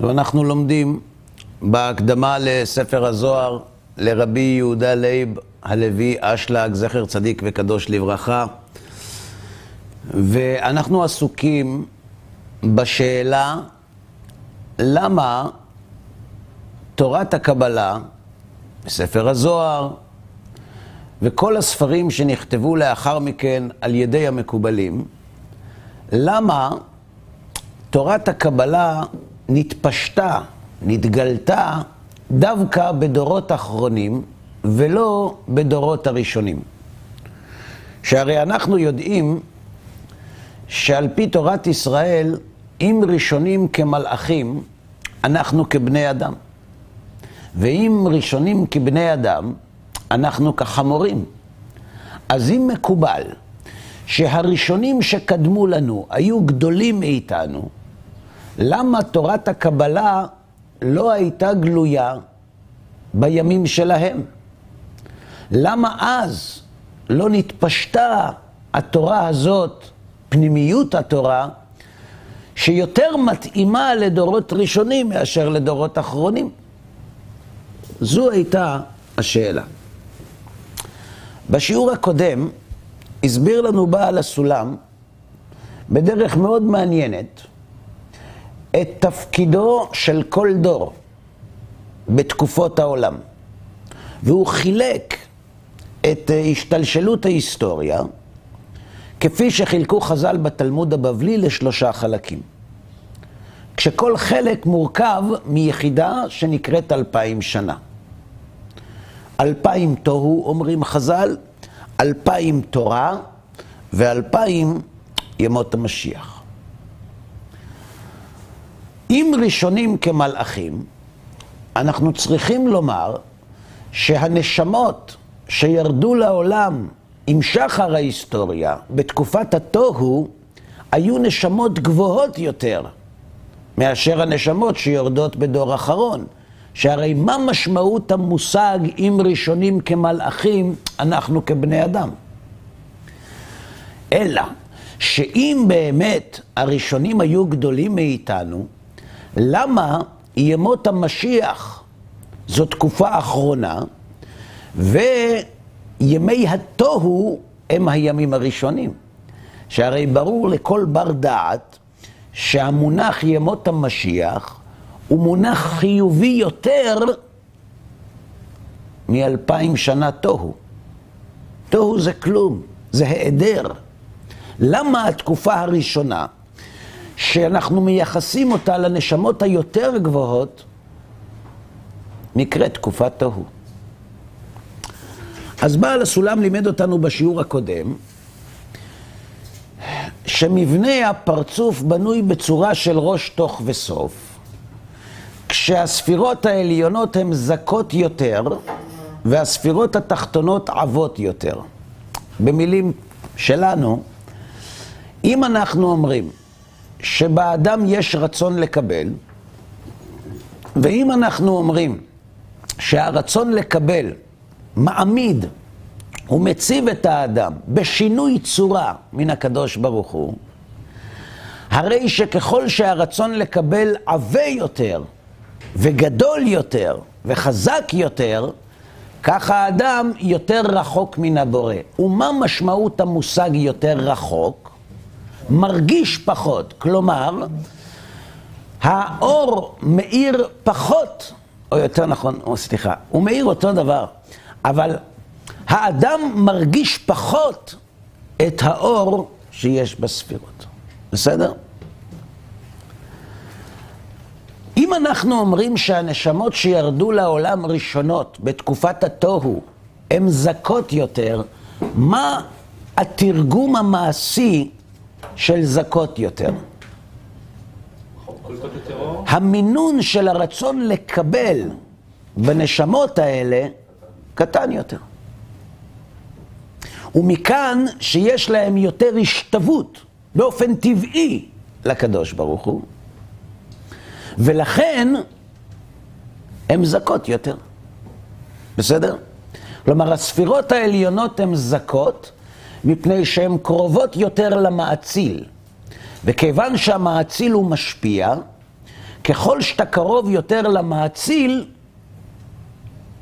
ואנחנו לומדים בהקדמה לספר הזוהר לרבי יהודה לייב הלוי אשלג, זכר צדיק וקדוש לברכה. ואנחנו עסוקים בשאלה למה תורת הקבלה, בספר הזוהר, וכל הספרים שנכתבו לאחר מכן על ידי המקובלים, למה תורת הקבלה נתפשטה, נתגלתה, דווקא בדורות אחרונים, ולא בדורות הראשונים. שהרי אנחנו יודעים שעל פי תורת ישראל, אם ראשונים כמלאכים, אנחנו כבני אדם. ואם ראשונים כבני אדם, אנחנו כחמורים. אז אם מקובל שהראשונים שקדמו לנו היו גדולים מאיתנו, למה תורת הקבלה לא הייתה גלויה בימים שלהם? למה אז לא נתפשטה התורה הזאת, פנימיות התורה, שיותר מתאימה לדורות ראשונים מאשר לדורות אחרונים? זו הייתה השאלה. בשיעור הקודם הסביר לנו בעל הסולם, בדרך מאוד מעניינת, את תפקידו של כל דור בתקופות העולם. והוא חילק את השתלשלות ההיסטוריה, כפי שחילקו חז"ל בתלמוד הבבלי לשלושה חלקים. כשכל חלק מורכב מיחידה שנקראת אלפיים שנה. אלפיים תוהו, אומרים חז"ל, אלפיים תורה ואלפיים ימות המשיח. אם ראשונים כמלאכים, אנחנו צריכים לומר שהנשמות שירדו לעולם עם שחר ההיסטוריה, בתקופת התוהו, היו נשמות גבוהות יותר מאשר הנשמות שיורדות בדור אחרון. שהרי מה משמעות המושג אם ראשונים כמלאכים, אנחנו כבני אדם? אלא שאם באמת הראשונים היו גדולים מאיתנו, למה ימות המשיח זו תקופה אחרונה, וימי התוהו הם הימים הראשונים? שהרי ברור לכל בר דעת שהמונח ימות המשיח הוא מונח חיובי יותר מאלפיים שנה תוהו. תוהו זה כלום, זה היעדר. למה התקופה הראשונה, שאנחנו מייחסים אותה לנשמות היותר גבוהות, נקראת תקופת תוהו? אז בעל הסולם לימד אותנו בשיעור הקודם, שמבנה הפרצוף בנוי בצורה של ראש תוך וסוף. כשהספירות העליונות הן זכות יותר, והספירות התחתונות עבות יותר. במילים שלנו, אם אנחנו אומרים שבאדם יש רצון לקבל, ואם אנחנו אומרים שהרצון לקבל מעמיד ומציב את האדם בשינוי צורה מן הקדוש ברוך הוא, הרי שככל שהרצון לקבל עבה יותר, וגדול יותר וחזק יותר, ככה האדם יותר רחוק מן הבורא. ומה משמעות המושג יותר רחוק? מרגיש פחות. כלומר, האור מאיר פחות, או יותר נכון, או סליחה, הוא מאיר אותו דבר, אבל האדם מרגיש פחות את האור שיש בספירות. בסדר? אם אנחנו אומרים שהנשמות שירדו לעולם ראשונות בתקופת התוהו הן זכות יותר, מה התרגום המעשי של זכות יותר? המינון של הרצון לקבל בנשמות האלה קטן יותר. ומכאן שיש להם יותר השתוות באופן טבעי לקדוש ברוך הוא. ולכן הן זכות יותר. בסדר? כלומר, הספירות העליונות הן זכות מפני שהן קרובות יותר למאציל. וכיוון שהמאציל הוא משפיע, ככל שאתה קרוב יותר למאציל,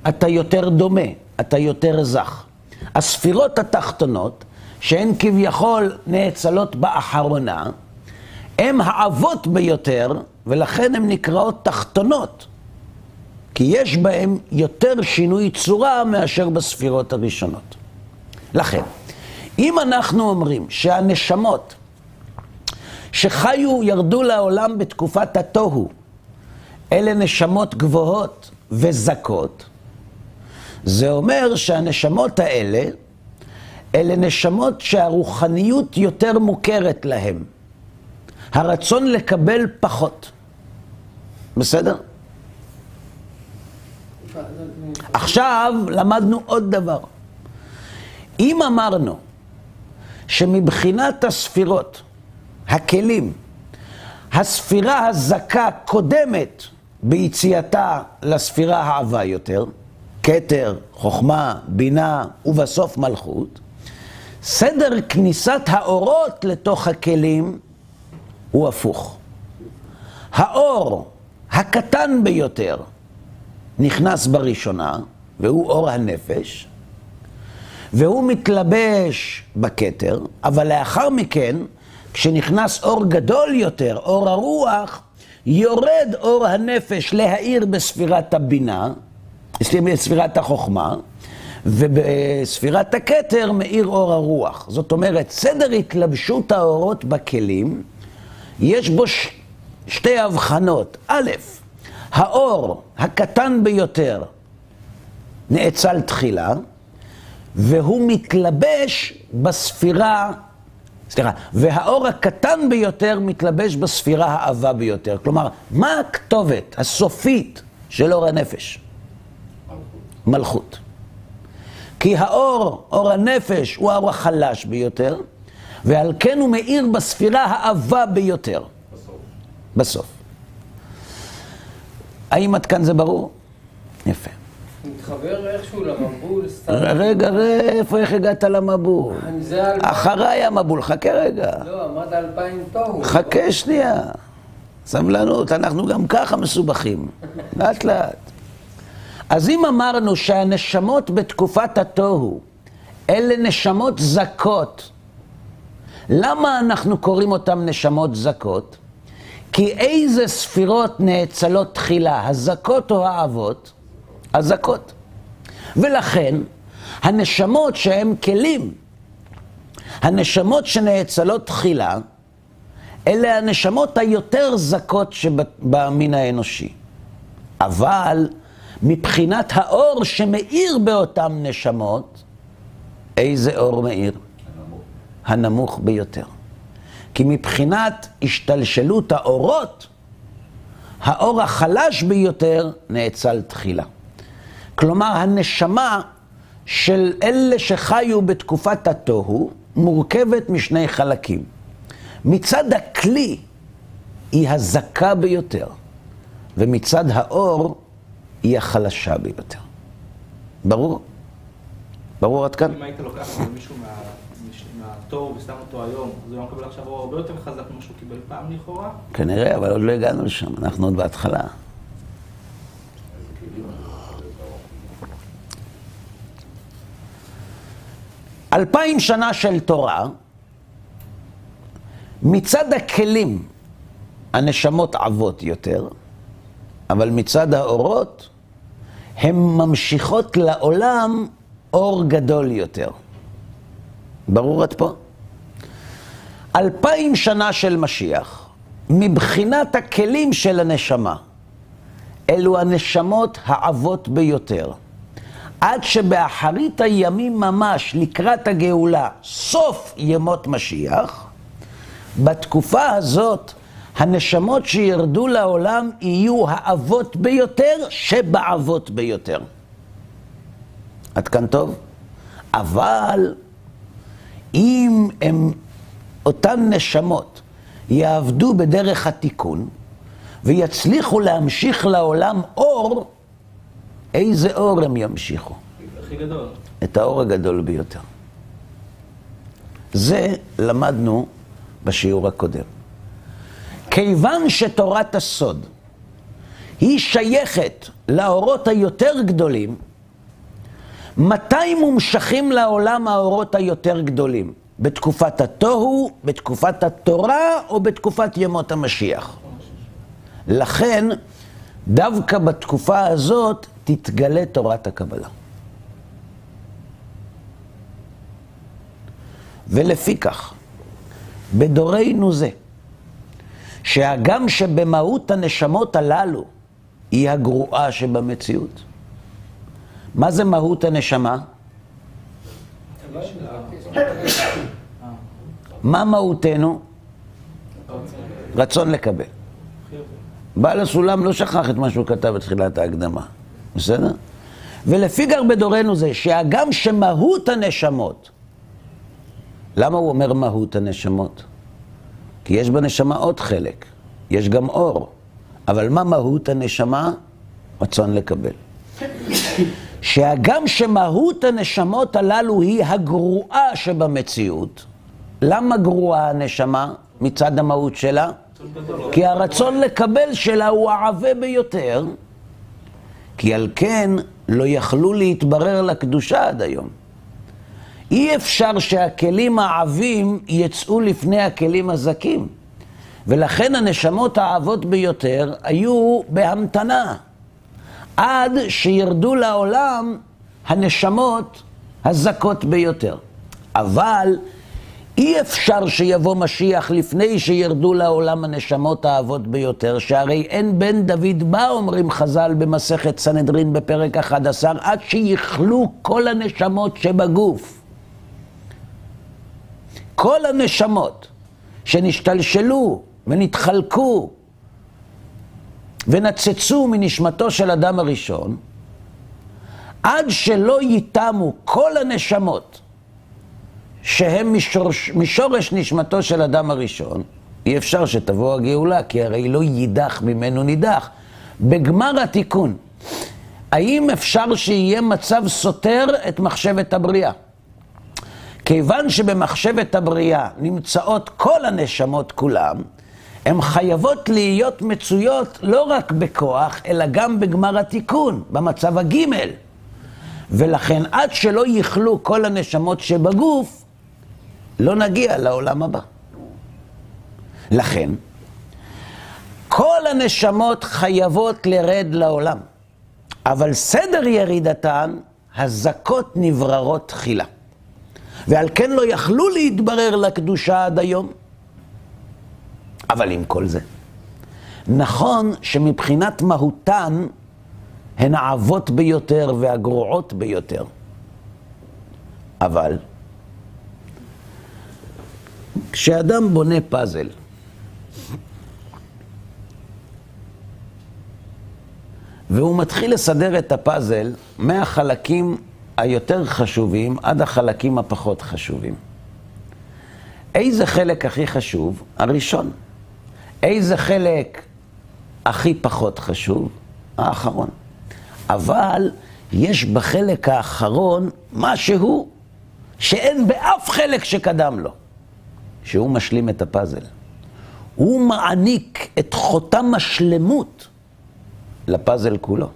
אתה יותר דומה, אתה יותר זך. הספירות התחתונות, שהן כביכול נאצלות באחרונה, הן העבות ביותר, ולכן הן נקראות תחתונות. כי יש בהן יותר שינוי צורה מאשר בספירות הראשונות. לכן, אם אנחנו אומרים שהנשמות שחיו, ירדו לעולם בתקופת התוהו, אלה נשמות גבוהות וזכות, זה אומר שהנשמות האלה, אלה נשמות שהרוחניות יותר מוכרת להם. הרצון לקבל פחות. בסדר? עכשיו למדנו עוד דבר. אם אמרנו שמבחינת הספירות, הכלים, הספירה הזכה קודמת ביציאתה לספירה העבה יותר, כתר, חוכמה, בינה ובסוף מלכות, סדר כניסת האורות לתוך הכלים הוא הפוך. האור הקטן ביותר נכנס בראשונה, והוא אור הנפש, והוא מתלבש בכתר, אבל לאחר מכן, כשנכנס אור גדול יותר, אור הרוח, יורד אור הנפש להאיר בספירת הבינה, בספירת החוכמה, ובספירת הכתר מאיר אור הרוח. זאת אומרת, סדר התלבשות האורות בכלים, יש בו ש... שתי הבחנות. א', האור הקטן ביותר נאצל תחילה, והוא מתלבש בספירה, סליחה, והאור הקטן ביותר מתלבש בספירה העבה ביותר. כלומר, מה הכתובת הסופית של אור הנפש? מלכות. כי האור, אור הנפש, הוא האור החלש ביותר, ועל כן הוא מאיר בספירה העבה ביותר. בסוף. בסוף. האם עד כאן זה ברור? יפה. מתחבר איכשהו למבול, סתם. רגע, איפה, איך הגעת למבול? אחריי המבול, חכה רגע. לא, אמרת אלפיים תוהו. חכה שנייה. סבלנות, אנחנו גם ככה מסובכים. לאט לאט. אז אם אמרנו שהנשמות בתקופת התוהו, אלה נשמות זכות, למה אנחנו קוראים אותן נשמות זכות? כי איזה ספירות נאצלות תחילה, הזכות או האבות? הזכות. ולכן, הנשמות שהן כלים, הנשמות שנאצלות תחילה, אלה הנשמות היותר זכות שבמין האנושי. אבל מבחינת האור שמאיר באותן נשמות, איזה אור מאיר? הנמוך. הנמוך ביותר. כי מבחינת השתלשלות האורות, האור החלש ביותר נאצל תחילה. כלומר, הנשמה של אלה שחיו בתקופת התוהו מורכבת משני חלקים. מצד הכלי היא הזכה ביותר, ומצד האור היא החלשה ביותר. ברור? ברור עד כאן? אם היית לוקח מישהו מהתור ושם אותו היום, זה לא מקבל עכשיו הרבה יותר חזק ממה שהוא קיבל פעם לכאורה? כנראה, אבל עוד לא הגענו לשם, אנחנו עוד בהתחלה. אלפיים שנה של תורה, מצד הכלים הנשמות עבות יותר, אבל מצד האורות הן ממשיכות לעולם אור גדול יותר. ברור עד פה? אלפיים שנה של משיח, מבחינת הכלים של הנשמה, אלו הנשמות העבות ביותר. עד שבאחרית הימים ממש, לקראת הגאולה, סוף ימות משיח, בתקופה הזאת הנשמות שירדו לעולם יהיו האבות ביותר שבאבות ביותר. עד כאן טוב? אבל אם הם, אותן נשמות יעבדו בדרך התיקון ויצליחו להמשיך לעולם אור, איזה אור הם ימשיכו? הכי גדול. את האור הגדול ביותר. זה למדנו בשיעור הקודם. כיוון שתורת הסוד היא שייכת לאורות היותר גדולים, מתי מומשכים לעולם האורות היותר גדולים? בתקופת התוהו, בתקופת התורה או בתקופת ימות המשיח? לכן, דווקא בתקופה הזאת תתגלה תורת הקבלה. ולפיכך, בדורנו זה, שהגם שבמהות הנשמות הללו היא הגרועה שבמציאות. מה זה מהות הנשמה? מה מהותנו? רצון לקבל. בעל הסולם לא שכח את מה שהוא כתב בתחילת ההקדמה, בסדר? ולפי גר בדורנו זה שהגם שמהות הנשמות, למה הוא אומר מהות הנשמות? כי יש בנשמה עוד חלק, יש גם אור. אבל מה מהות הנשמה? רצון לקבל. שהגם שמהות הנשמות הללו היא הגרועה שבמציאות, למה גרועה הנשמה מצד המהות שלה? כי הרצון לקבל שלה הוא העבה ביותר, כי על כן לא יכלו להתברר לקדושה עד היום. אי אפשר שהכלים העבים יצאו לפני הכלים הזכים. ולכן הנשמות העבות ביותר היו בהמתנה, עד שירדו לעולם הנשמות הזכות ביותר. אבל אי אפשר שיבוא משיח לפני שירדו לעולם הנשמות האהבות ביותר, שהרי אין בן דוד בא, אומרים חז"ל במסכת סנהדרין בפרק 11, עד שיכלו כל הנשמות שבגוף. כל הנשמות שנשתלשלו ונתחלקו ונצצו מנשמתו של אדם הראשון, עד שלא ייתמו כל הנשמות שהם משורש, משורש נשמתו של אדם הראשון, אי אפשר שתבוא הגאולה, כי הרי לא יידח ממנו נידח. בגמר התיקון, האם אפשר שיהיה מצב סותר את מחשבת הבריאה? כיוון שבמחשבת הבריאה נמצאות כל הנשמות כולם, הן חייבות להיות מצויות לא רק בכוח, אלא גם בגמר התיקון, במצב הגימל. ולכן עד שלא יכלו כל הנשמות שבגוף, לא נגיע לעולם הבא. לכן, כל הנשמות חייבות לרד לעולם, אבל סדר ירידתן, הזכות נבררות תחילה. ועל כן לא יכלו להתברר לקדושה עד היום. אבל עם כל זה, נכון שמבחינת מהותן הן העבות ביותר והגרועות ביותר. אבל כשאדם בונה פאזל, והוא מתחיל לסדר את הפאזל מהחלקים היותר חשובים עד החלקים הפחות חשובים. איזה חלק הכי חשוב? הראשון. איזה חלק הכי פחות חשוב? האחרון. אבל יש בחלק האחרון משהו שאין באף חלק שקדם לו, שהוא משלים את הפאזל. הוא מעניק את חותם השלמות לפאזל כולו.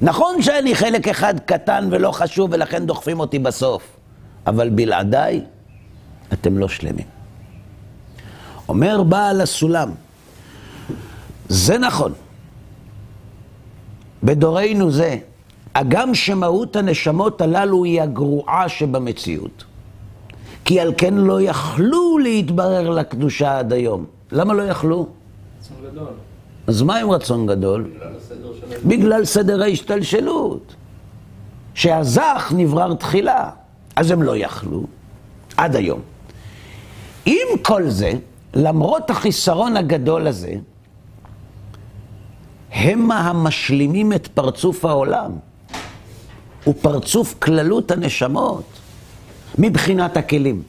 נכון שאני חלק אחד קטן ולא חשוב ולכן דוחפים אותי בסוף, אבל בלעדיי אתם לא שלמים. אומר בעל הסולם, זה נכון. בדורנו זה, הגם שמהות הנשמות הללו היא הגרועה שבמציאות, כי על כן לא יכלו להתברר לקדושה עד היום. למה לא יכלו? אז מה עם רצון גדול? בגלל סדר ההשתלשלות. שהזך נברר תחילה, אז הם לא יכלו, עד היום. עם כל זה, למרות החיסרון הגדול הזה, המה המשלימים את פרצוף העולם, ופרצוף כללות הנשמות, מבחינת הכלים.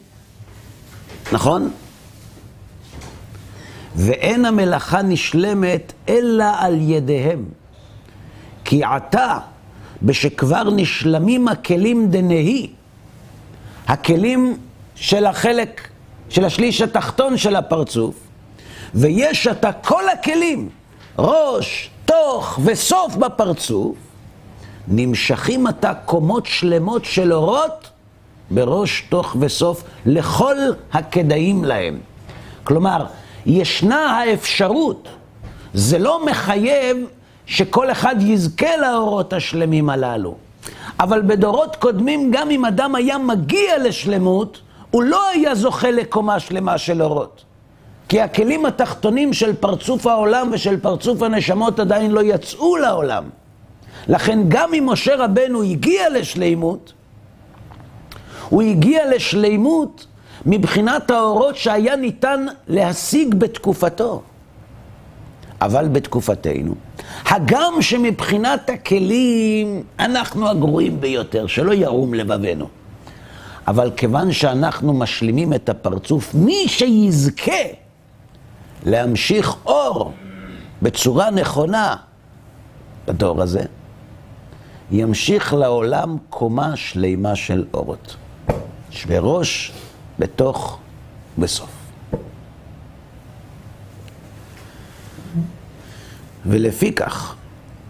נכון? ואין המלאכה נשלמת אלא על ידיהם. כי עתה, בשכבר נשלמים הכלים דנהי, הכלים של החלק, של השליש התחתון של הפרצוף, ויש עתה כל הכלים ראש, תוך וסוף בפרצוף, נמשכים עתה קומות שלמות של אורות בראש, תוך וסוף לכל הכדאים להם. כלומר, ישנה האפשרות, זה לא מחייב שכל אחד יזכה לאורות השלמים הללו. אבל בדורות קודמים, גם אם אדם היה מגיע לשלמות, הוא לא היה זוכה לקומה שלמה של אורות. כי הכלים התחתונים של פרצוף העולם ושל פרצוף הנשמות עדיין לא יצאו לעולם. לכן גם אם משה רבנו הגיע לשלימות, הוא הגיע לשלימות מבחינת האורות שהיה ניתן להשיג בתקופתו. אבל בתקופתנו, הגם שמבחינת הכלים אנחנו הגרועים ביותר, שלא ירום לבבנו. אבל כיוון שאנחנו משלימים את הפרצוף, מי שיזכה להמשיך אור בצורה נכונה בדור הזה, ימשיך לעולם קומה שלימה של אורות. שווה ראש בתוך בסוף. ולפיכך,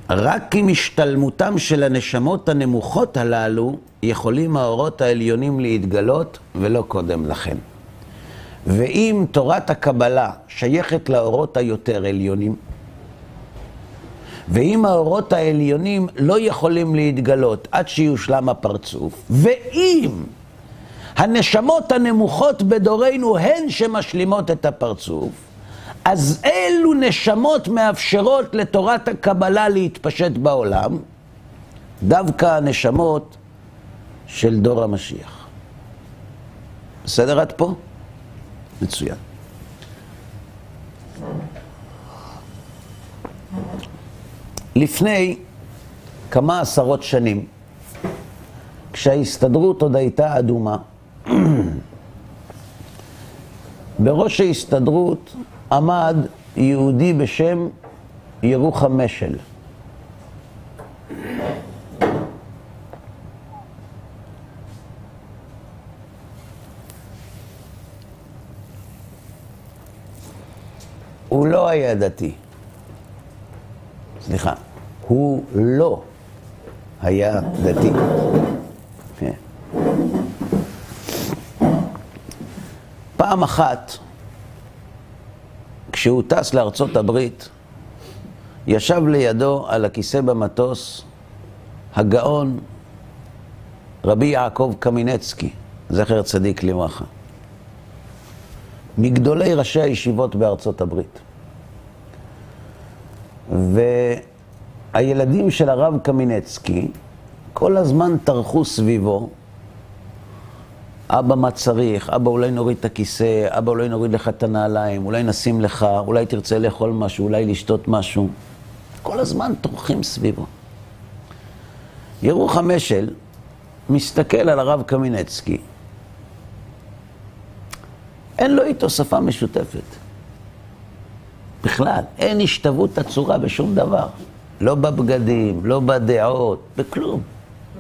רק עם השתלמותם של הנשמות הנמוכות הללו, יכולים האורות העליונים להתגלות, ולא קודם לכן. ואם תורת הקבלה שייכת לאורות היותר עליונים, ואם האורות העליונים לא יכולים להתגלות עד שיושלם הפרצוף, ואם הנשמות הנמוכות בדורנו הן שמשלימות את הפרצוף, אז אילו נשמות מאפשרות לתורת הקבלה להתפשט בעולם? דווקא הנשמות של דור המשיח. בסדר עד פה? מצוין. לפני כמה עשרות שנים, כשההסתדרות עוד הייתה אדומה, בראש ההסתדרות עמד יהודי בשם ירוחם משל. הוא לא היה דתי. סליחה, הוא לא היה דתי. כן. פעם אחת, כשהוא טס לארצות הברית, ישב לידו על הכיסא במטוס הגאון רבי יעקב קמינצקי, זכר צדיק לברכה, מגדולי ראשי הישיבות בארצות הברית. והילדים של הרב קמינצקי כל הזמן טרחו סביבו אבא, מה צריך? אבא, אולי נוריד את הכיסא, אבא, אולי נוריד לך את הנעליים, אולי נשים לך, אולי תרצה לאכול משהו, אולי לשתות משהו. כל הזמן טורחים סביבו. ירוחם אשל מסתכל על הרב קמינצקי, אין לו איתו שפה משותפת. בכלל, אין השתוות הצורה בשום דבר. לא בבגדים, לא בדעות, בכלום.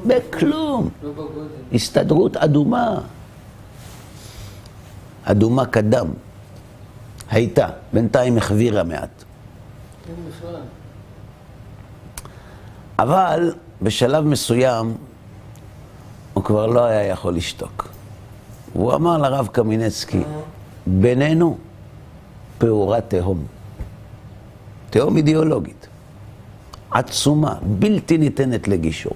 בכלום. לא. הסתדרות אדומה. אדומה קדם. הייתה, בינתיים החבירה מעט. אבל בשלב מסוים הוא כבר לא היה יכול לשתוק. הוא אמר לרב קמינצקי, בינינו פעורה תהום. תהום אידיאולוגית. עצומה, בלתי ניתנת לגישור.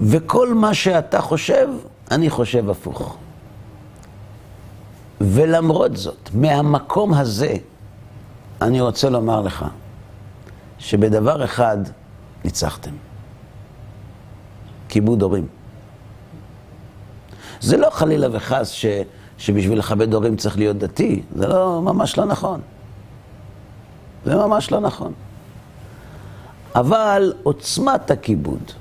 וכל מה שאתה חושב, אני חושב הפוך. ולמרות זאת, מהמקום הזה, אני רוצה לומר לך, שבדבר אחד ניצחתם. כיבוד הורים. זה לא חלילה וחס ש, שבשביל לכבד הורים צריך להיות דתי, זה לא, ממש לא נכון. זה ממש לא נכון. אבל עוצמת הכיבוד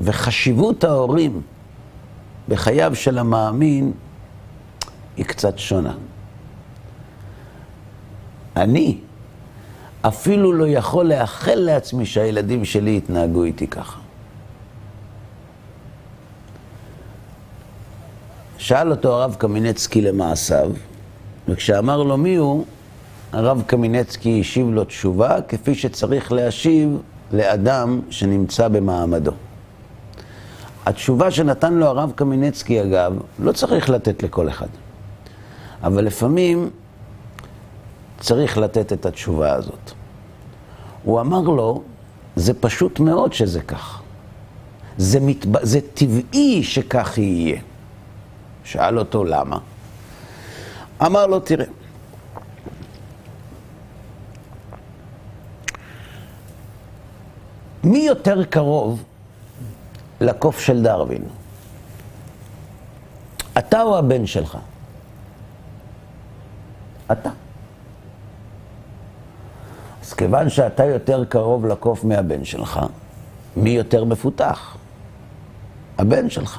וחשיבות ההורים בחייו של המאמין היא קצת שונה. אני אפילו לא יכול לאחל לעצמי שהילדים שלי יתנהגו איתי ככה. שאל אותו הרב קמינצקי למעשיו, וכשאמר לו מי הוא, הרב קמינצקי השיב לו תשובה כפי שצריך להשיב לאדם שנמצא במעמדו. התשובה שנתן לו הרב קמינצקי, אגב, לא צריך לתת לכל אחד. אבל לפעמים צריך לתת את התשובה הזאת. הוא אמר לו, זה פשוט מאוד שזה כך. זה, מתב... זה טבעי שכך יהיה. שאל אותו למה. אמר לו, תראה, מי יותר קרוב לקוף של דרווין? אתה או הבן שלך? אתה. אז כיוון שאתה יותר קרוב לקוף מהבן שלך, מי יותר מפותח? הבן שלך.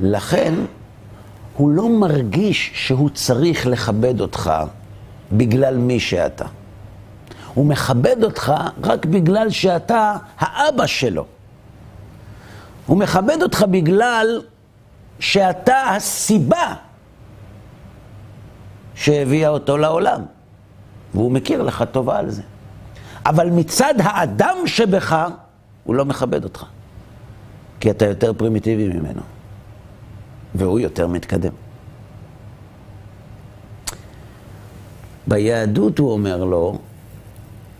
לכן, הוא לא מרגיש שהוא צריך לכבד אותך בגלל מי שאתה. הוא מכבד אותך רק בגלל שאתה האבא שלו. הוא מכבד אותך בגלל שאתה הסיבה שהביאה אותו לעולם. והוא מכיר לך טובה על זה. אבל מצד האדם שבך, הוא לא מכבד אותך. כי אתה יותר פרימיטיבי ממנו. והוא יותר מתקדם. ביהדות, הוא אומר לו,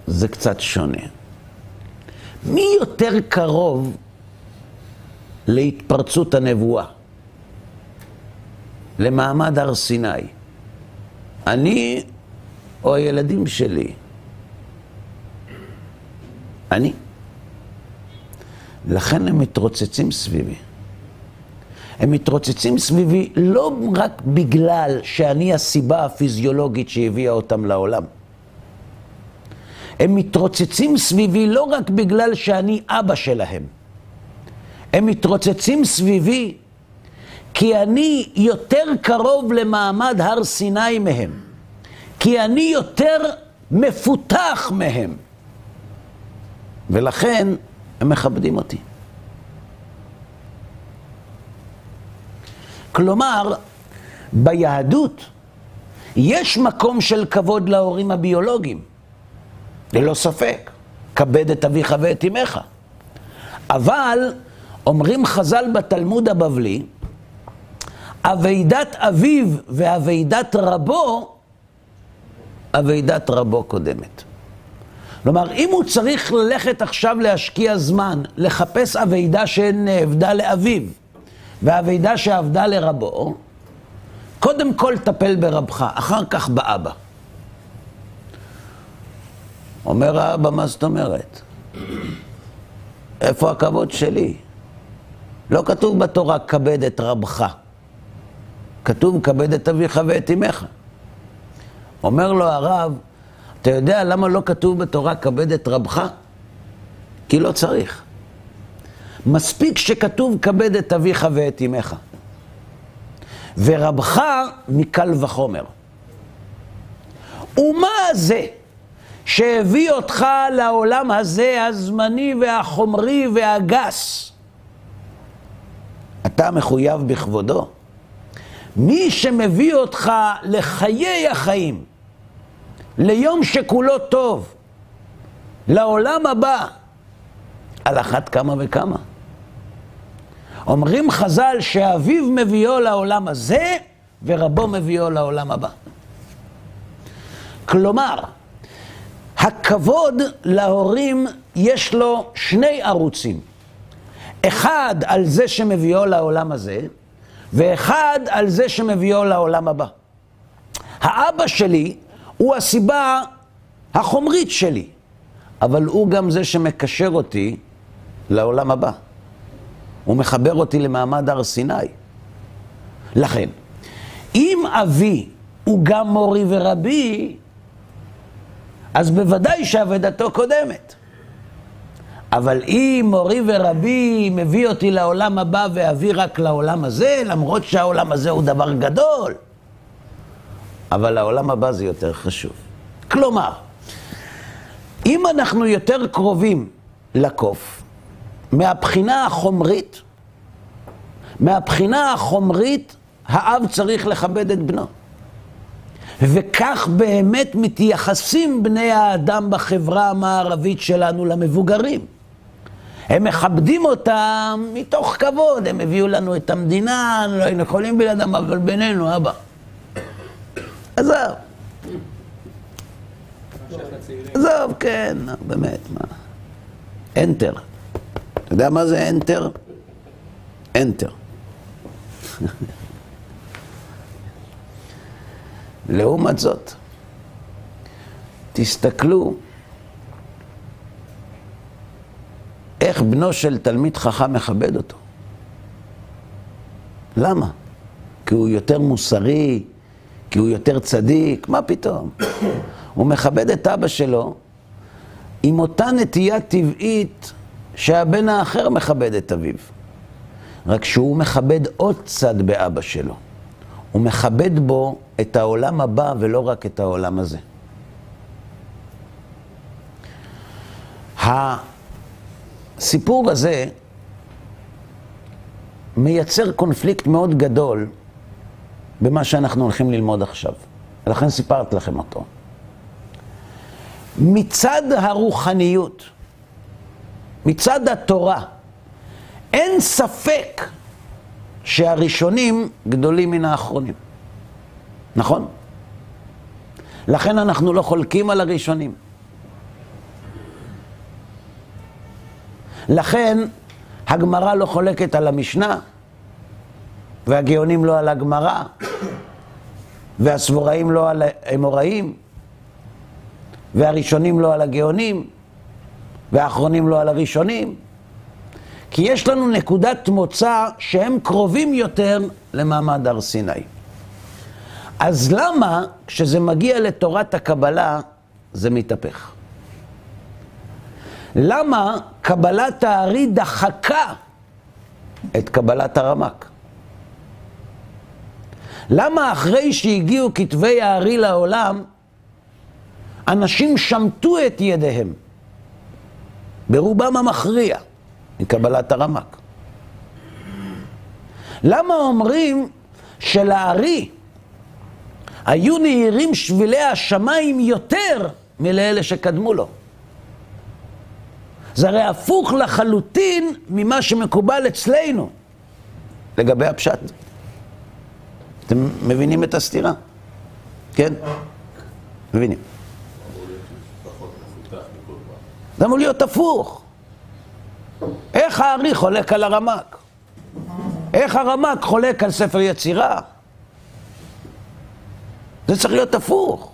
זה קצת שונה. מי יותר קרוב להתפרצות הנבואה? למעמד הר סיני? אני או הילדים שלי? אני. לכן הם מתרוצצים סביבי. הם מתרוצצים סביבי לא רק בגלל שאני הסיבה הפיזיולוגית שהביאה אותם לעולם. הם מתרוצצים סביבי לא רק בגלל שאני אבא שלהם. הם מתרוצצים סביבי כי אני יותר קרוב למעמד הר סיני מהם. כי אני יותר מפותח מהם. ולכן הם מכבדים אותי. כלומר, ביהדות יש מקום של כבוד להורים הביולוגיים, ללא ספק. כבד את אביך ואת אמך. אבל אומרים חז"ל בתלמוד הבבלי, אבידת אביו ואבידת רבו, אבידת רבו קודמת. כלומר, אם הוא צריך ללכת עכשיו להשקיע זמן, לחפש אבידה שנאבדה לאביו, והאבידה שאבדה לרבו, קודם כל טפל ברבך, אחר כך באבא. אומר האבא, מה זאת אומרת? איפה הכבוד שלי? לא כתוב בתורה, כבד את רבך. כתוב, כבד את אביך ואת אמך. אומר לו הרב, אתה יודע למה לא כתוב בתורה, כבד את רבך? כי לא צריך. מספיק שכתוב כבד את אביך ואת אמך. ורבך מקל וחומר. ומה זה שהביא אותך לעולם הזה, הזמני והחומרי והגס? אתה מחויב בכבודו. מי שמביא אותך לחיי החיים, ליום שכולו טוב, לעולם הבא, על אחת כמה וכמה. אומרים חז"ל שאביו מביאו לעולם הזה ורבו מביאו לעולם הבא. כלומר, הכבוד להורים יש לו שני ערוצים. אחד על זה שמביאו לעולם הזה, ואחד על זה שמביאו לעולם הבא. האבא שלי הוא הסיבה החומרית שלי, אבל הוא גם זה שמקשר אותי לעולם הבא. הוא מחבר אותי למעמד הר סיני. לכן, אם אבי הוא גם מורי ורבי, אז בוודאי שאבדתו קודמת. אבל אם מורי ורבי מביא אותי לעולם הבא ואביא רק לעולם הזה, למרות שהעולם הזה הוא דבר גדול, אבל העולם הבא זה יותר חשוב. כלומר, אם אנחנו יותר קרובים לקוף, מהבחינה החומרית, מהבחינה החומרית, האב צריך לכבד את בנו. וכך באמת מתייחסים בני האדם בחברה המערבית שלנו למבוגרים. הם מכבדים אותם מתוך כבוד, הם הביאו לנו את המדינה, לא היינו יכולים בלעדם, אבל בינינו, אבא. עזוב. עזוב, כן, באמת, מה. Enter. אתה יודע מה זה Enter? Enter. לעומת זאת, תסתכלו איך בנו של תלמיד חכם מכבד אותו. למה? כי הוא יותר מוסרי, כי הוא יותר צדיק, מה פתאום? הוא מכבד את אבא שלו עם אותה נטייה טבעית שהבן האחר מכבד את אביו. רק שהוא מכבד עוד צד באבא שלו. הוא מכבד בו את העולם הבא ולא רק את העולם הזה. הסיפור הזה מייצר קונפליקט מאוד גדול במה שאנחנו הולכים ללמוד עכשיו. ולכן סיפרתי לכם אותו. מצד הרוחניות, מצד התורה, אין ספק שהראשונים גדולים מן האחרונים. נכון? לכן אנחנו לא חולקים על הראשונים. לכן הגמרא לא חולקת על המשנה, והגאונים לא על הגמרא, והסבוראים לא על האמוראים, והראשונים לא על הגאונים, והאחרונים לא על הראשונים. כי יש לנו נקודת מוצא שהם קרובים יותר למעמד הר סיני. אז למה כשזה מגיע לתורת הקבלה זה מתהפך? למה קבלת הארי דחקה את קבלת הרמק? למה אחרי שהגיעו כתבי הארי לעולם, אנשים שמטו את ידיהם, ברובם המכריע, מקבלת הרמק? למה אומרים שלארי היו נהירים שבילי השמיים יותר מלאלה שקדמו לו? זה הרי הפוך לחלוטין ממה שמקובל אצלנו לגבי הפשט. אתם מבינים את הסתירה? כן? מבינים. זה אמור להיות הפוך. איך הארי חולק על הרמק? איך הרמק חולק על ספר יצירה? זה צריך להיות הפוך.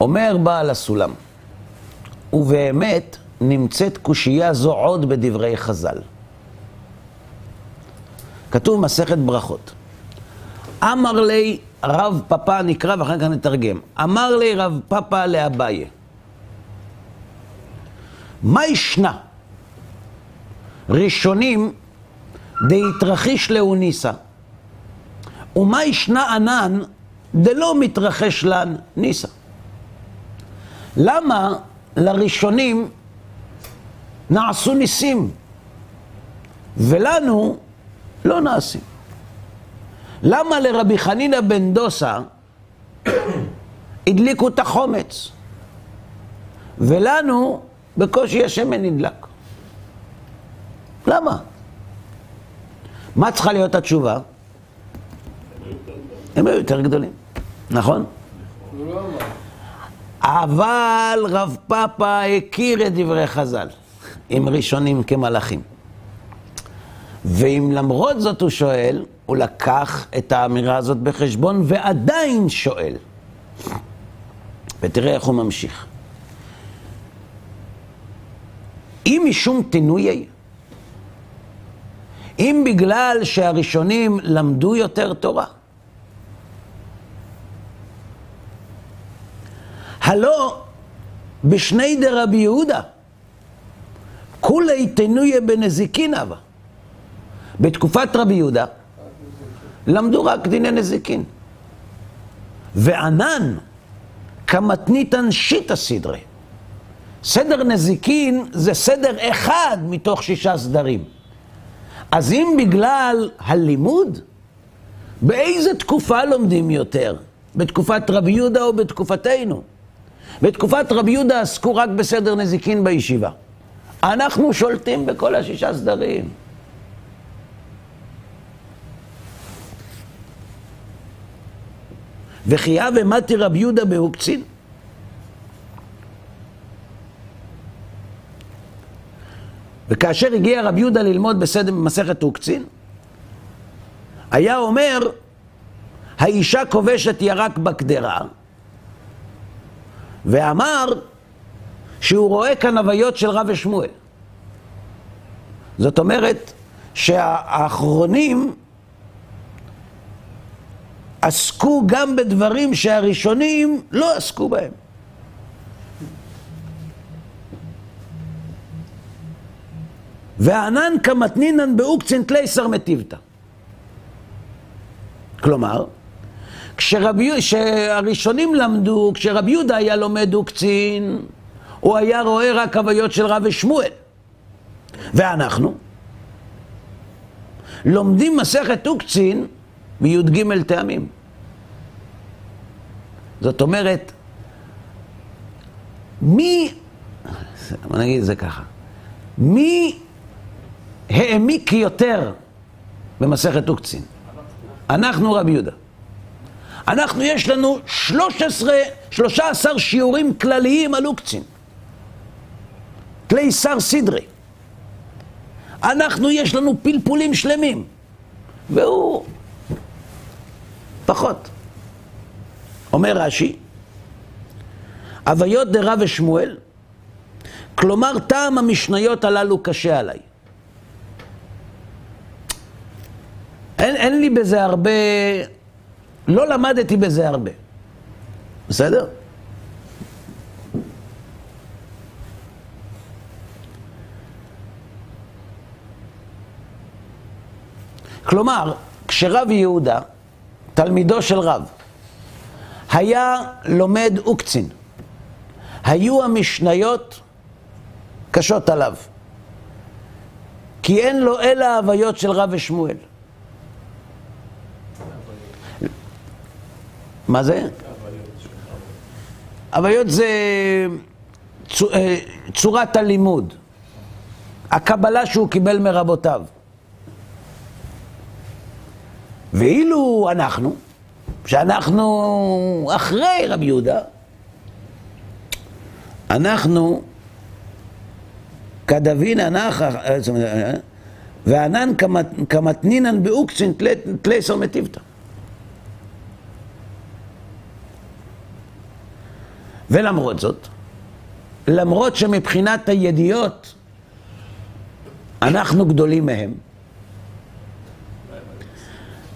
אומר בעל הסולם, ובאמת נמצאת קושייה זו עוד בדברי חז"ל. כתוב מסכת ברכות. אמר לי רב פאפא, נקרא ואחר כך נתרגם. אמר לי רב פאפא לאביי, מה ישנה? ראשונים דהתרחיש לאוניסה, ומה ישנה ענן דלא מתרחש לן ניסה. למה לראשונים נעשו ניסים ולנו לא נעשים? למה לרבי חנינא בן דוסה הדליקו את החומץ ולנו בקושי השמן נדלק? למה? מה צריכה להיות התשובה? הם היו יותר גדולים, נכון? אבל רב פאפא הכיר את דברי חז"ל, עם ראשונים כמלאכים. ואם למרות זאת הוא שואל, הוא לקח את האמירה הזאת בחשבון ועדיין שואל. ותראה איך הוא ממשיך. אם משום תינויי, אם בגלל שהראשונים למדו יותר תורה, הלא בשני דרבי יהודה, כולי תנויה בנזיקין אבה. בתקופת רבי יהודה למדו רק דיני נזיקין. וענן כמתניתן שיטה סדרי. סדר נזיקין זה סדר אחד מתוך שישה סדרים. אז אם בגלל הלימוד, באיזה תקופה לומדים יותר? בתקופת רבי יהודה או בתקופתנו? בתקופת רבי יהודה עסקו רק בסדר נזיקין בישיבה. אנחנו שולטים בכל השישה סדרים. וחיה ומתי רבי יהודה בהוקצין. וכאשר הגיע רבי יהודה ללמוד בסדר במסכת הוקצין, היה אומר, האישה כובשת ירק בקדרה, ואמר שהוא רואה כאן הוויות של רב ושמואל. זאת אומרת שהאחרונים עסקו גם בדברים שהראשונים לא עסקו בהם. וענן כמתנינן באוקצין תלייסר מטיבתא. כלומר, כשהראשונים למדו, כשרבי יהודה היה לומד אוקצין, הוא היה רואה רק הוויות של רב ושמואל. ואנחנו לומדים מסכת אוקצין בי"ג טעמים. זאת אומרת, מי, בוא נגיד את זה ככה, מי העמיק יותר במסכת אוקצין? אנחנו רבי יהודה. אנחנו, יש לנו 13, 13 שיעורים כלליים על אוקצין. כלי שר סדרי. אנחנו, יש לנו פלפולים שלמים. והוא פחות. אומר רש"י, הוויות דרב ושמואל, כלומר טעם המשניות הללו קשה עליי. אין, אין לי בזה הרבה, לא למדתי בזה הרבה. בסדר? כלומר, כשרב יהודה, תלמידו של רב, היה לומד אוקצין, היו המשניות קשות עליו, כי אין לו אלא ההוויות של רב ושמואל. מה זה? הוויות זה אה, צורת הלימוד, הקבלה שהוא קיבל מרבותיו. ואילו אנחנו, שאנחנו אחרי רבי יהודה, אנחנו כדבין הנח, וענן כמתנינן באוקצין תלייסר מטיבתא. ולמרות זאת, למרות שמבחינת הידיעות אנחנו גדולים מהם,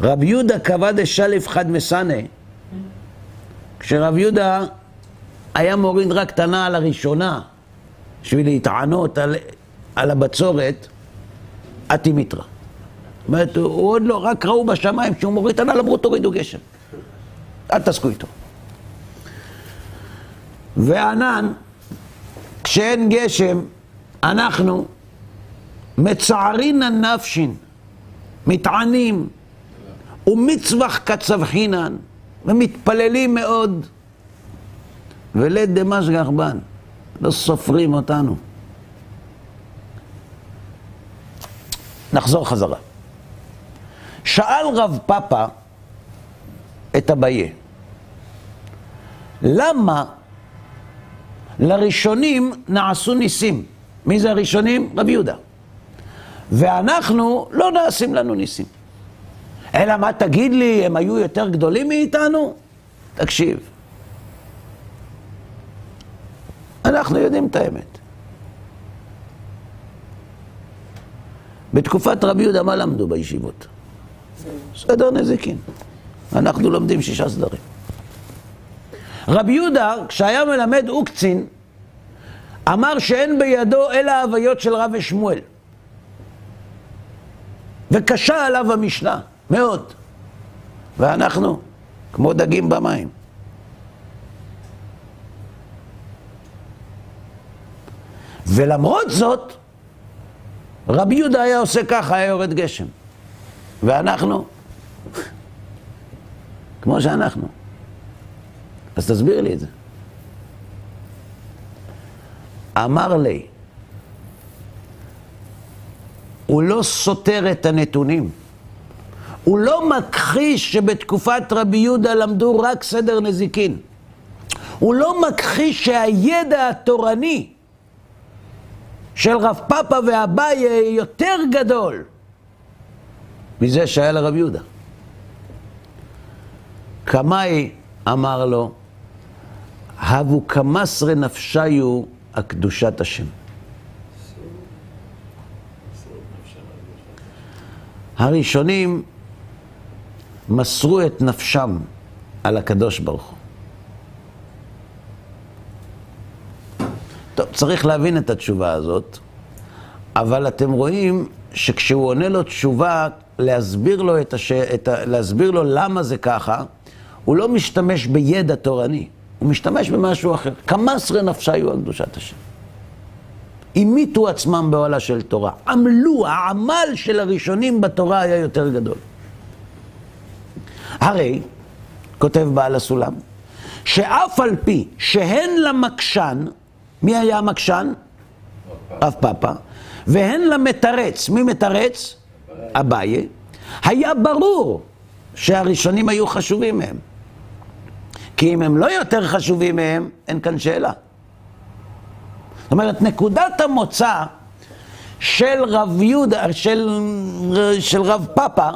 רב יהודה קבע דשלף חד מסנה, כשרב יהודה היה מוריד רק את הנעל הראשונה בשביל להתענות על, על הבצורת, אטימיטרא. זאת אומרת, הוא עוד לא, רק ראו בשמיים שהוא מוריד את הנעל, אמרו תורידו גשם. אל תעסקו איתו. וענן, כשאין גשם, אנחנו מצערינן נפשין, מתענים, ומצווח כצבחינן, ומתפללים מאוד. ולית דמשגח בן, לא סופרים אותנו. נחזור חזרה. שאל רב פאפה את אביה, למה לראשונים נעשו ניסים? מי זה הראשונים? רבי יהודה. ואנחנו, לא נעשים לנו ניסים. אלא מה תגיד לי, הם היו יותר גדולים מאיתנו? תקשיב. אנחנו יודעים את האמת. בתקופת רבי יהודה מה למדו בישיבות? סדר נזיקין. אנחנו לומדים שישה סדרים. רבי יהודה, כשהיה מלמד אוקצין, אמר שאין בידו אלא ההוויות של רב ושמואל. וקשה עליו המשנה. מאוד. ואנחנו כמו דגים במים. ולמרות זאת, רבי יהודה היה עושה ככה, היה יורד גשם. ואנחנו, כמו שאנחנו. אז תסביר לי את זה. אמר לי, הוא לא סותר את הנתונים. הוא לא מכחיש שבתקופת רבי יהודה למדו רק סדר נזיקין. הוא לא מכחיש שהידע התורני של רב פאפה ואביי יותר גדול מזה שהיה לרב יהודה. קמאי אמר לו, הבו כמסרי נפשיו הקדושת השם. הראשונים מסרו את נפשם על הקדוש ברוך הוא. טוב, צריך להבין את התשובה הזאת, אבל אתם רואים שכשהוא עונה לו תשובה, להסביר לו, את הש... את ה... להסביר לו למה זה ככה, הוא לא משתמש בידע תורני, הוא משתמש במשהו אחר. כמסרי נפשיו על קדושת השם. המיתו עצמם באוהלה של תורה. עמלו, העמל של הראשונים בתורה היה יותר גדול. הרי, כותב בעל הסולם, שאף על פי שהן למקשן, מי היה המקשן? רב פאפה, והן למתרץ, מי מתרץ? אביי, היה ברור שהראשונים היו חשובים מהם. כי אם הם לא יותר חשובים מהם, אין כאן שאלה. זאת אומרת, נקודת המוצא של רב יהודה, של, של רב פאפה,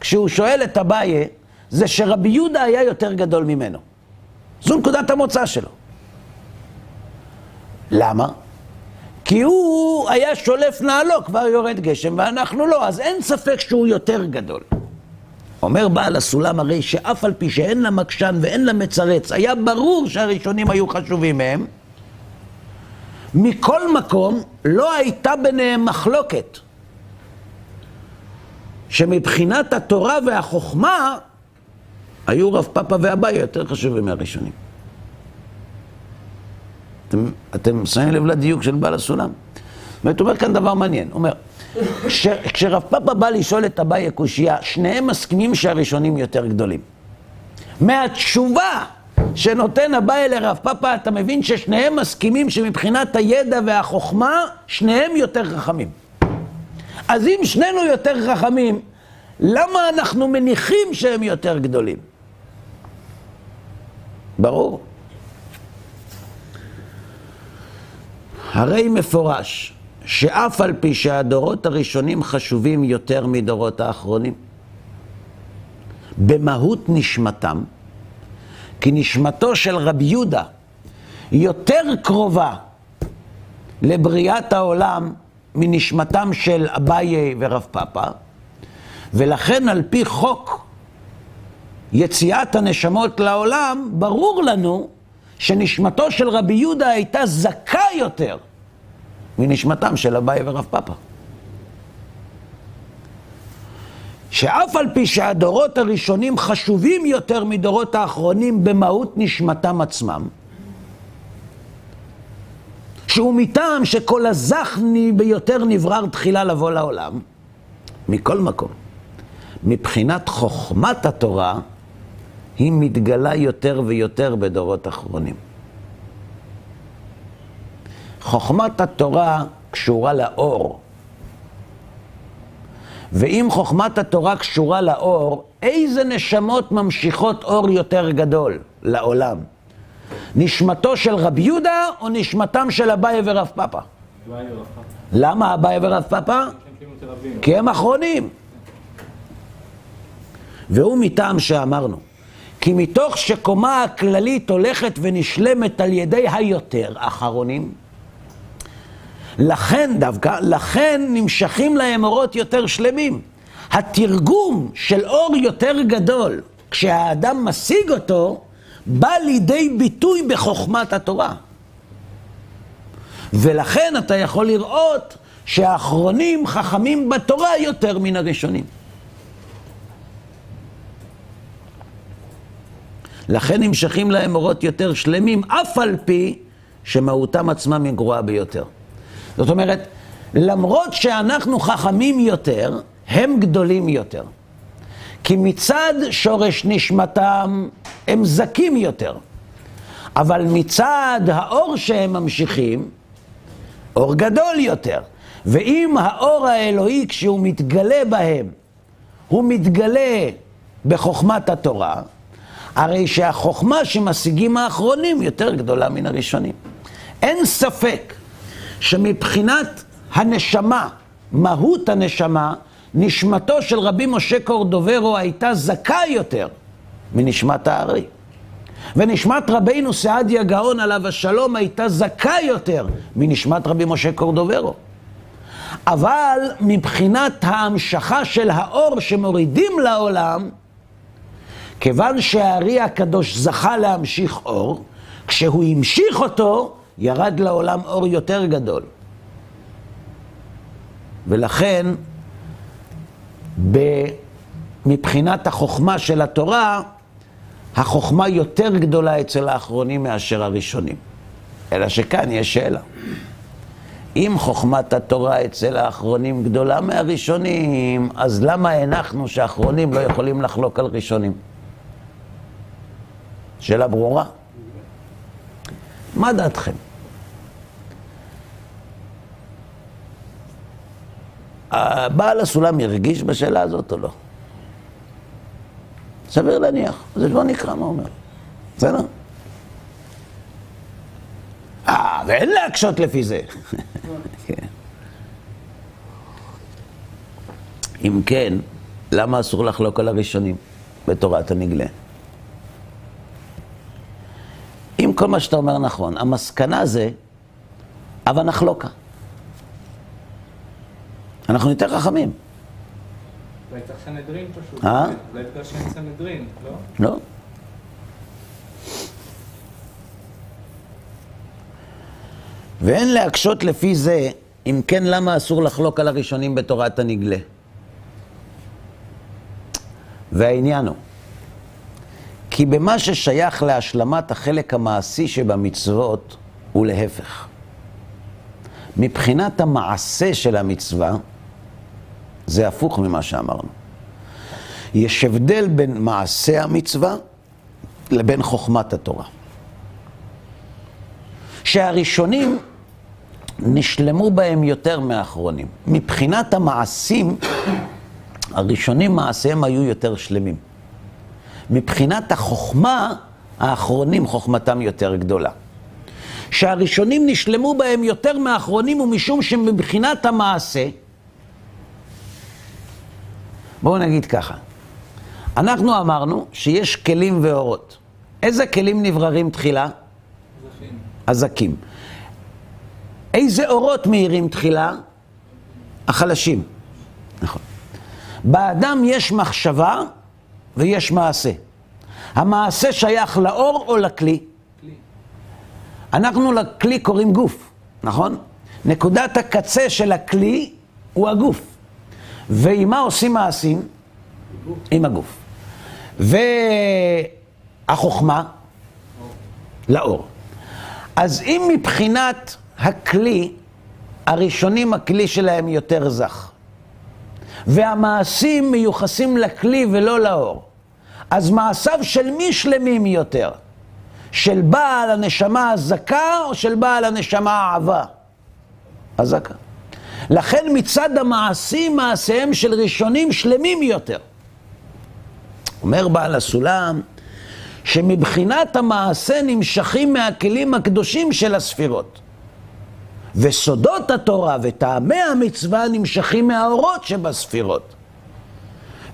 כשהוא שואל את אביי, זה שרבי יהודה היה יותר גדול ממנו. זו נקודת המוצא שלו. למה? כי הוא היה שולף נעלו, כבר יורד גשם, ואנחנו לא, אז אין ספק שהוא יותר גדול. אומר בעל הסולם הרי שאף על פי שאין לה מקשן ואין לה מצרץ, היה ברור שהראשונים היו חשובים מהם, מכל מקום לא הייתה ביניהם מחלוקת. שמבחינת התורה והחוכמה, היו רב פאפה ואביי יותר חשובים מהראשונים. אתם, אתם שמים לב לדיוק של בעל הסולם? זאת אומרת כאן דבר מעניין. הוא אומר, כש, כשרב פאפה בא לשאול את אביי קושייה, שניהם מסכימים שהראשונים יותר גדולים. מהתשובה שנותן אביי לרב פאפה, אתה מבין ששניהם מסכימים שמבחינת הידע והחוכמה, שניהם יותר חכמים. אז אם שנינו יותר חכמים, למה אנחנו מניחים שהם יותר גדולים? ברור. הרי מפורש שאף על פי שהדורות הראשונים חשובים יותר מדורות האחרונים, במהות נשמתם, כי נשמתו של רבי יהודה יותר קרובה לבריאת העולם מנשמתם של אביי ורב פאפה, ולכן על פי חוק יציאת הנשמות לעולם, ברור לנו שנשמתו של רבי יהודה הייתה זכה יותר מנשמתם של אביי ורב פאפה. שאף על פי שהדורות הראשונים חשובים יותר מדורות האחרונים במהות נשמתם עצמם, שהוא מטעם שכל הזך ביותר נברר תחילה לבוא לעולם, מכל מקום, מבחינת חוכמת התורה, היא מתגלה יותר ויותר בדורות אחרונים. חוכמת התורה קשורה לאור. ואם חוכמת התורה קשורה לאור, איזה נשמות ממשיכות אור יותר גדול לעולם? נשמתו של רב יהודה או נשמתם של אביי ורב פאפה? למה אביי ורב פאפה? כי הם אחרונים. והוא מטעם שאמרנו, כי מתוך שקומה הכללית הולכת ונשלמת על ידי היותר אחרונים, לכן דווקא, לכן נמשכים להם אורות יותר שלמים. התרגום של אור יותר גדול, כשהאדם משיג אותו, בא לידי ביטוי בחוכמת התורה. ולכן אתה יכול לראות שהאחרונים חכמים בתורה יותר מן הראשונים. לכן נמשכים להם אורות יותר שלמים, אף על פי שמהותם עצמם היא גרועה ביותר. זאת אומרת, למרות שאנחנו חכמים יותר, הם גדולים יותר. כי מצד שורש נשמתם הם זכים יותר. אבל מצד האור שהם ממשיכים, אור גדול יותר. ואם האור האלוהי, כשהוא מתגלה בהם, הוא מתגלה בחוכמת התורה, הרי שהחוכמה שמשיגים האחרונים יותר גדולה מן הראשונים. אין ספק שמבחינת הנשמה, מהות הנשמה, נשמתו של רבי משה קורדוברו הייתה זכה יותר מנשמת הארי. ונשמת רבינו סעדיה גאון עליו השלום הייתה זכה יותר מנשמת רבי משה קורדוברו. אבל מבחינת ההמשכה של האור שמורידים לעולם, כיוון שהארי הקדוש זכה להמשיך אור, כשהוא המשיך אותו, ירד לעולם אור יותר גדול. ולכן, מבחינת החוכמה של התורה, החוכמה יותר גדולה אצל האחרונים מאשר הראשונים. אלא שכאן יש שאלה. אם חוכמת התורה אצל האחרונים גדולה מהראשונים, אז למה הנחנו שהאחרונים לא יכולים לחלוק על ראשונים? שאלה ברורה. מה דעתכם? בעל הסולם הרגיש בשאלה הזאת או לא? סביר להניח. אז בוא נקרא מה אומר. בסדר? אה, ואין להקשות לפי זה. אם כן, למה אסור לחלוק על הראשונים בתורת הנגלה? אם כל מה שאתה אומר נכון, המסקנה זה, אבל נחלוקה. אנחנו יותר חכמים. אולי צריך סנהדרין פשוט. אה? אולי בגלל שאין סנהדרין, לא? לא. ואין להקשות לפי זה, אם כן, למה אסור לחלוק על הראשונים בתורת הנגלה? והעניין הוא, כי במה ששייך להשלמת החלק המעשי שבמצוות, הוא להפך. מבחינת המעשה של המצווה, זה הפוך ממה שאמרנו. יש הבדל בין מעשה המצווה לבין חוכמת התורה. שהראשונים נשלמו בהם יותר מהאחרונים. מבחינת המעשים, הראשונים מעשיהם היו יותר שלמים. מבחינת החוכמה, האחרונים חוכמתם יותר גדולה. שהראשונים נשלמו בהם יותר מהאחרונים ומשום שמבחינת המעשה, בואו נגיד ככה, אנחנו אמרנו שיש כלים ואורות. איזה כלים נבררים תחילה? הזקים. איזה אורות מאירים תחילה? החלשים. נכון. באדם יש מחשבה ויש מעשה. המעשה שייך לאור או לכלי? כלי. אנחנו לכלי קוראים גוף, נכון? נקודת הקצה של הכלי הוא הגוף. ועם מה עושים מעשים? עם הגוף. והחוכמה? לאור. אז אם מבחינת הכלי, הראשונים הכלי שלהם יותר זך, והמעשים מיוחסים לכלי ולא לאור, אז מעשיו של מי שלמים יותר? של בעל הנשמה הזכה או של בעל הנשמה העבה? הזכה. לכן מצד המעשים, מעשיהם של ראשונים שלמים יותר. אומר בעל הסולם, שמבחינת המעשה נמשכים מהכלים הקדושים של הספירות. וסודות התורה וטעמי המצווה נמשכים מהאורות שבספירות.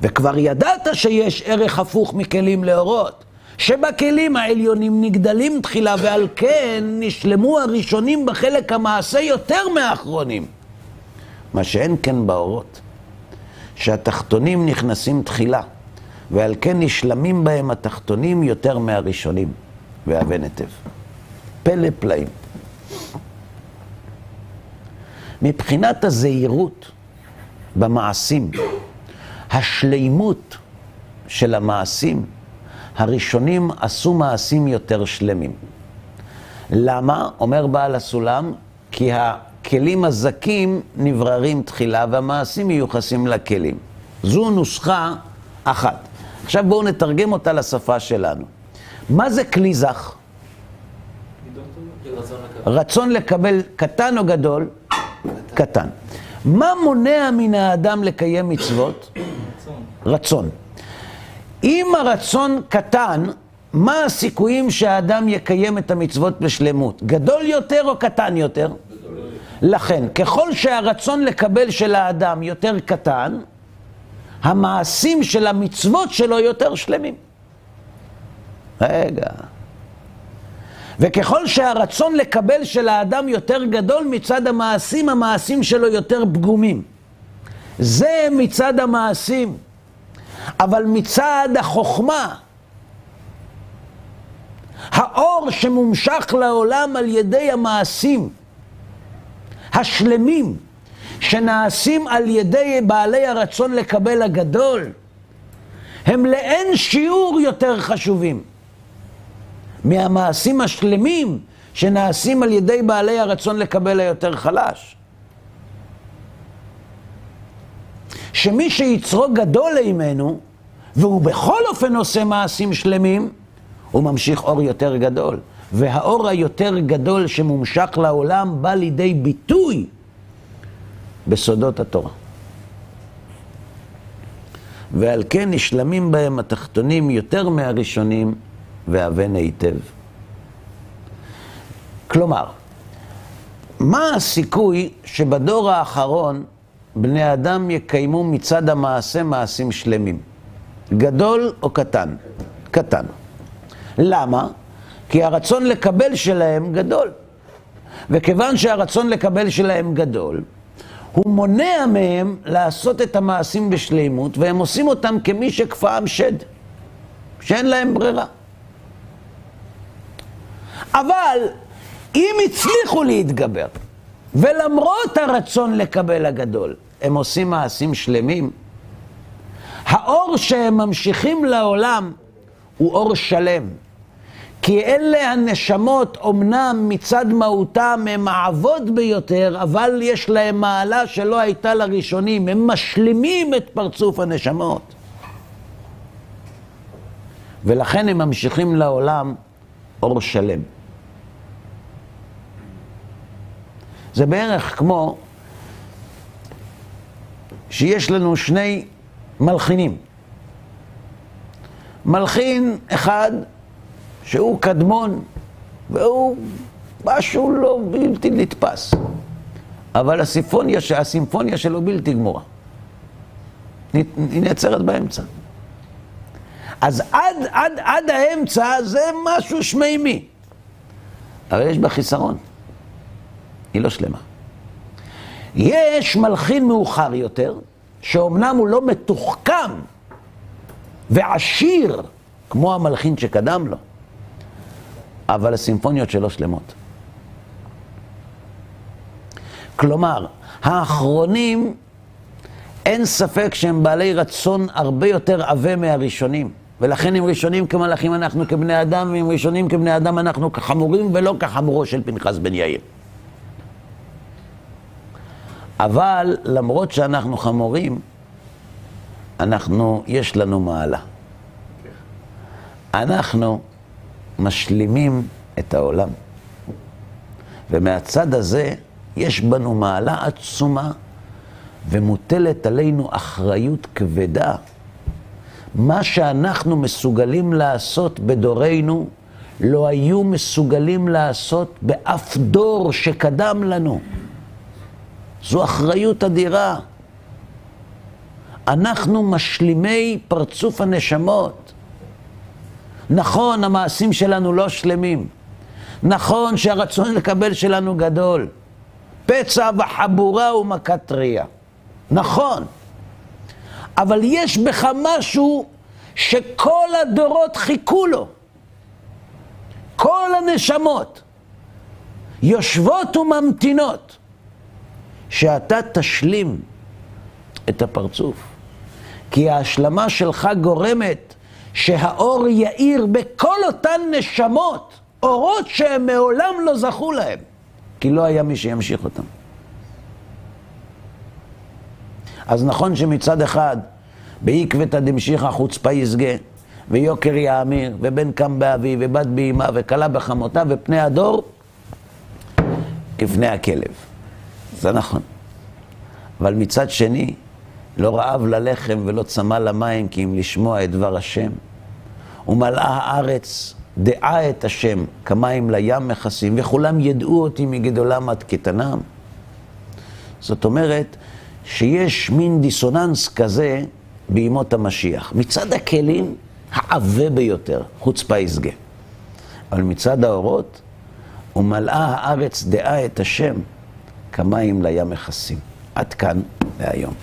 וכבר ידעת שיש ערך הפוך מכלים לאורות, שבכלים העליונים נגדלים תחילה, ועל כן נשלמו הראשונים בחלק המעשה יותר מהאחרונים. מה שאין כן באורות, שהתחתונים נכנסים תחילה, ועל כן נשלמים בהם התחתונים יותר מהראשונים, והבן היטב. פלא פלאים. מבחינת הזהירות במעשים, השלימות של המעשים, הראשונים עשו מעשים יותר שלמים. למה? אומר בעל הסולם, כי הכלים הזכים נבררים תחילה והמעשים מיוחסים לכלים. זו נוסחה אחת. עכשיו בואו נתרגם אותה לשפה שלנו. מה זה כלי זך? רצון לקבל קטן או גדול? קטן. מה מונע מן האדם לקיים מצוות? רצון. אם הרצון קטן, מה הסיכויים שהאדם יקיים את המצוות בשלמות? גדול יותר או קטן יותר? לכן, ככל שהרצון לקבל של האדם יותר קטן, המעשים של המצוות שלו יותר שלמים. רגע. וככל שהרצון לקבל של האדם יותר גדול מצד המעשים, המעשים שלו יותר פגומים. זה מצד המעשים. אבל מצד החוכמה, האור שמומשך לעולם על ידי המעשים השלמים, שנעשים על ידי בעלי הרצון לקבל הגדול, הם לאין שיעור יותר חשובים מהמעשים השלמים שנעשים על ידי בעלי הרצון לקבל היותר חלש. שמי שיצרו גדול לעימנו, והוא בכל אופן עושה מעשים שלמים, הוא ממשיך אור יותר גדול. והאור היותר גדול שמומשך לעולם בא לידי ביטוי בסודות התורה. ועל כן נשלמים בהם התחתונים יותר מהראשונים, והבן היטב. כלומר, מה הסיכוי שבדור האחרון בני אדם יקיימו מצד המעשה מעשים שלמים? גדול או קטן? קטן. למה? כי הרצון לקבל שלהם גדול. וכיוון שהרצון לקבל שלהם גדול, הוא מונע מהם לעשות את המעשים בשלימות, והם עושים אותם כמי שכפאם שד, שאין להם ברירה. אבל אם הצליחו להתגבר, ולמרות הרצון לקבל הגדול, הם עושים מעשים שלמים, האור שהם ממשיכים לעולם הוא אור שלם. כי אלה הנשמות, אמנם מצד מהותם הם העבוד ביותר, אבל יש להם מעלה שלא הייתה לראשונים, הם משלימים את פרצוף הנשמות. ולכן הם ממשיכים לעולם אור שלם. זה בערך כמו שיש לנו שני מלחינים. מלחין אחד שהוא קדמון, והוא משהו לא בלתי נתפס. אבל הסימפוניה, הסימפוניה שלו בלתי גמורה. היא נעצרת באמצע. אז עד, עד, עד האמצע זה משהו שמימי. אבל יש בה חיסרון. היא לא שלמה. יש מלחין מאוחר יותר, שאומנם הוא לא מתוחכם ועשיר כמו המלחין שקדם לו, אבל הסימפוניות שלו שלמות. כלומר, האחרונים, אין ספק שהם בעלי רצון הרבה יותר עבה מהראשונים. ולכן הם ראשונים כמלאכים אנחנו כבני אדם, והם ראשונים כבני אדם אנחנו כחמורים, ולא כחמורו של פנחס בן יאיר. אבל למרות שאנחנו חמורים, אנחנו, יש לנו מעלה. אנחנו משלימים את העולם. ומהצד הזה יש בנו מעלה עצומה ומוטלת עלינו אחריות כבדה. מה שאנחנו מסוגלים לעשות בדורנו, לא היו מסוגלים לעשות באף דור שקדם לנו. זו אחריות אדירה. אנחנו משלימי פרצוף הנשמות. נכון, המעשים שלנו לא שלמים. נכון שהרצון לקבל שלנו גדול. פצע וחבורה ומכת טריה. נכון. אבל יש בך משהו שכל הדורות חיכו לו. כל הנשמות יושבות וממתינות שאתה תשלים את הפרצוף. כי ההשלמה שלך גורמת שהאור יאיר בכל אותן נשמות, אורות שהם מעולם לא זכו להם, כי לא היה מי שימשיך אותם. אז נכון שמצד אחד, בעקבתא דמשיחא חוצפה יסגה, ויוקר יאמיר, ובן קם באבי, ובת באמה, וכלה בחמותה, ופני הדור כפני הכלב. זה נכון. אבל מצד שני, לא רעב ללחם ולא צמא למים, כי אם לשמוע את דבר השם. ומלאה הארץ דעה את השם, כמים לים מכסים, וכולם ידעו אותי מגדולם עד קטנם. זאת אומרת, שיש מין דיסוננס כזה בימות המשיח. מצד הכלים, העבה ביותר, חוצפה יסגה. אבל מצד האורות, ומלאה הארץ דעה את השם, כמים לים מכסים. עד כאן להיום.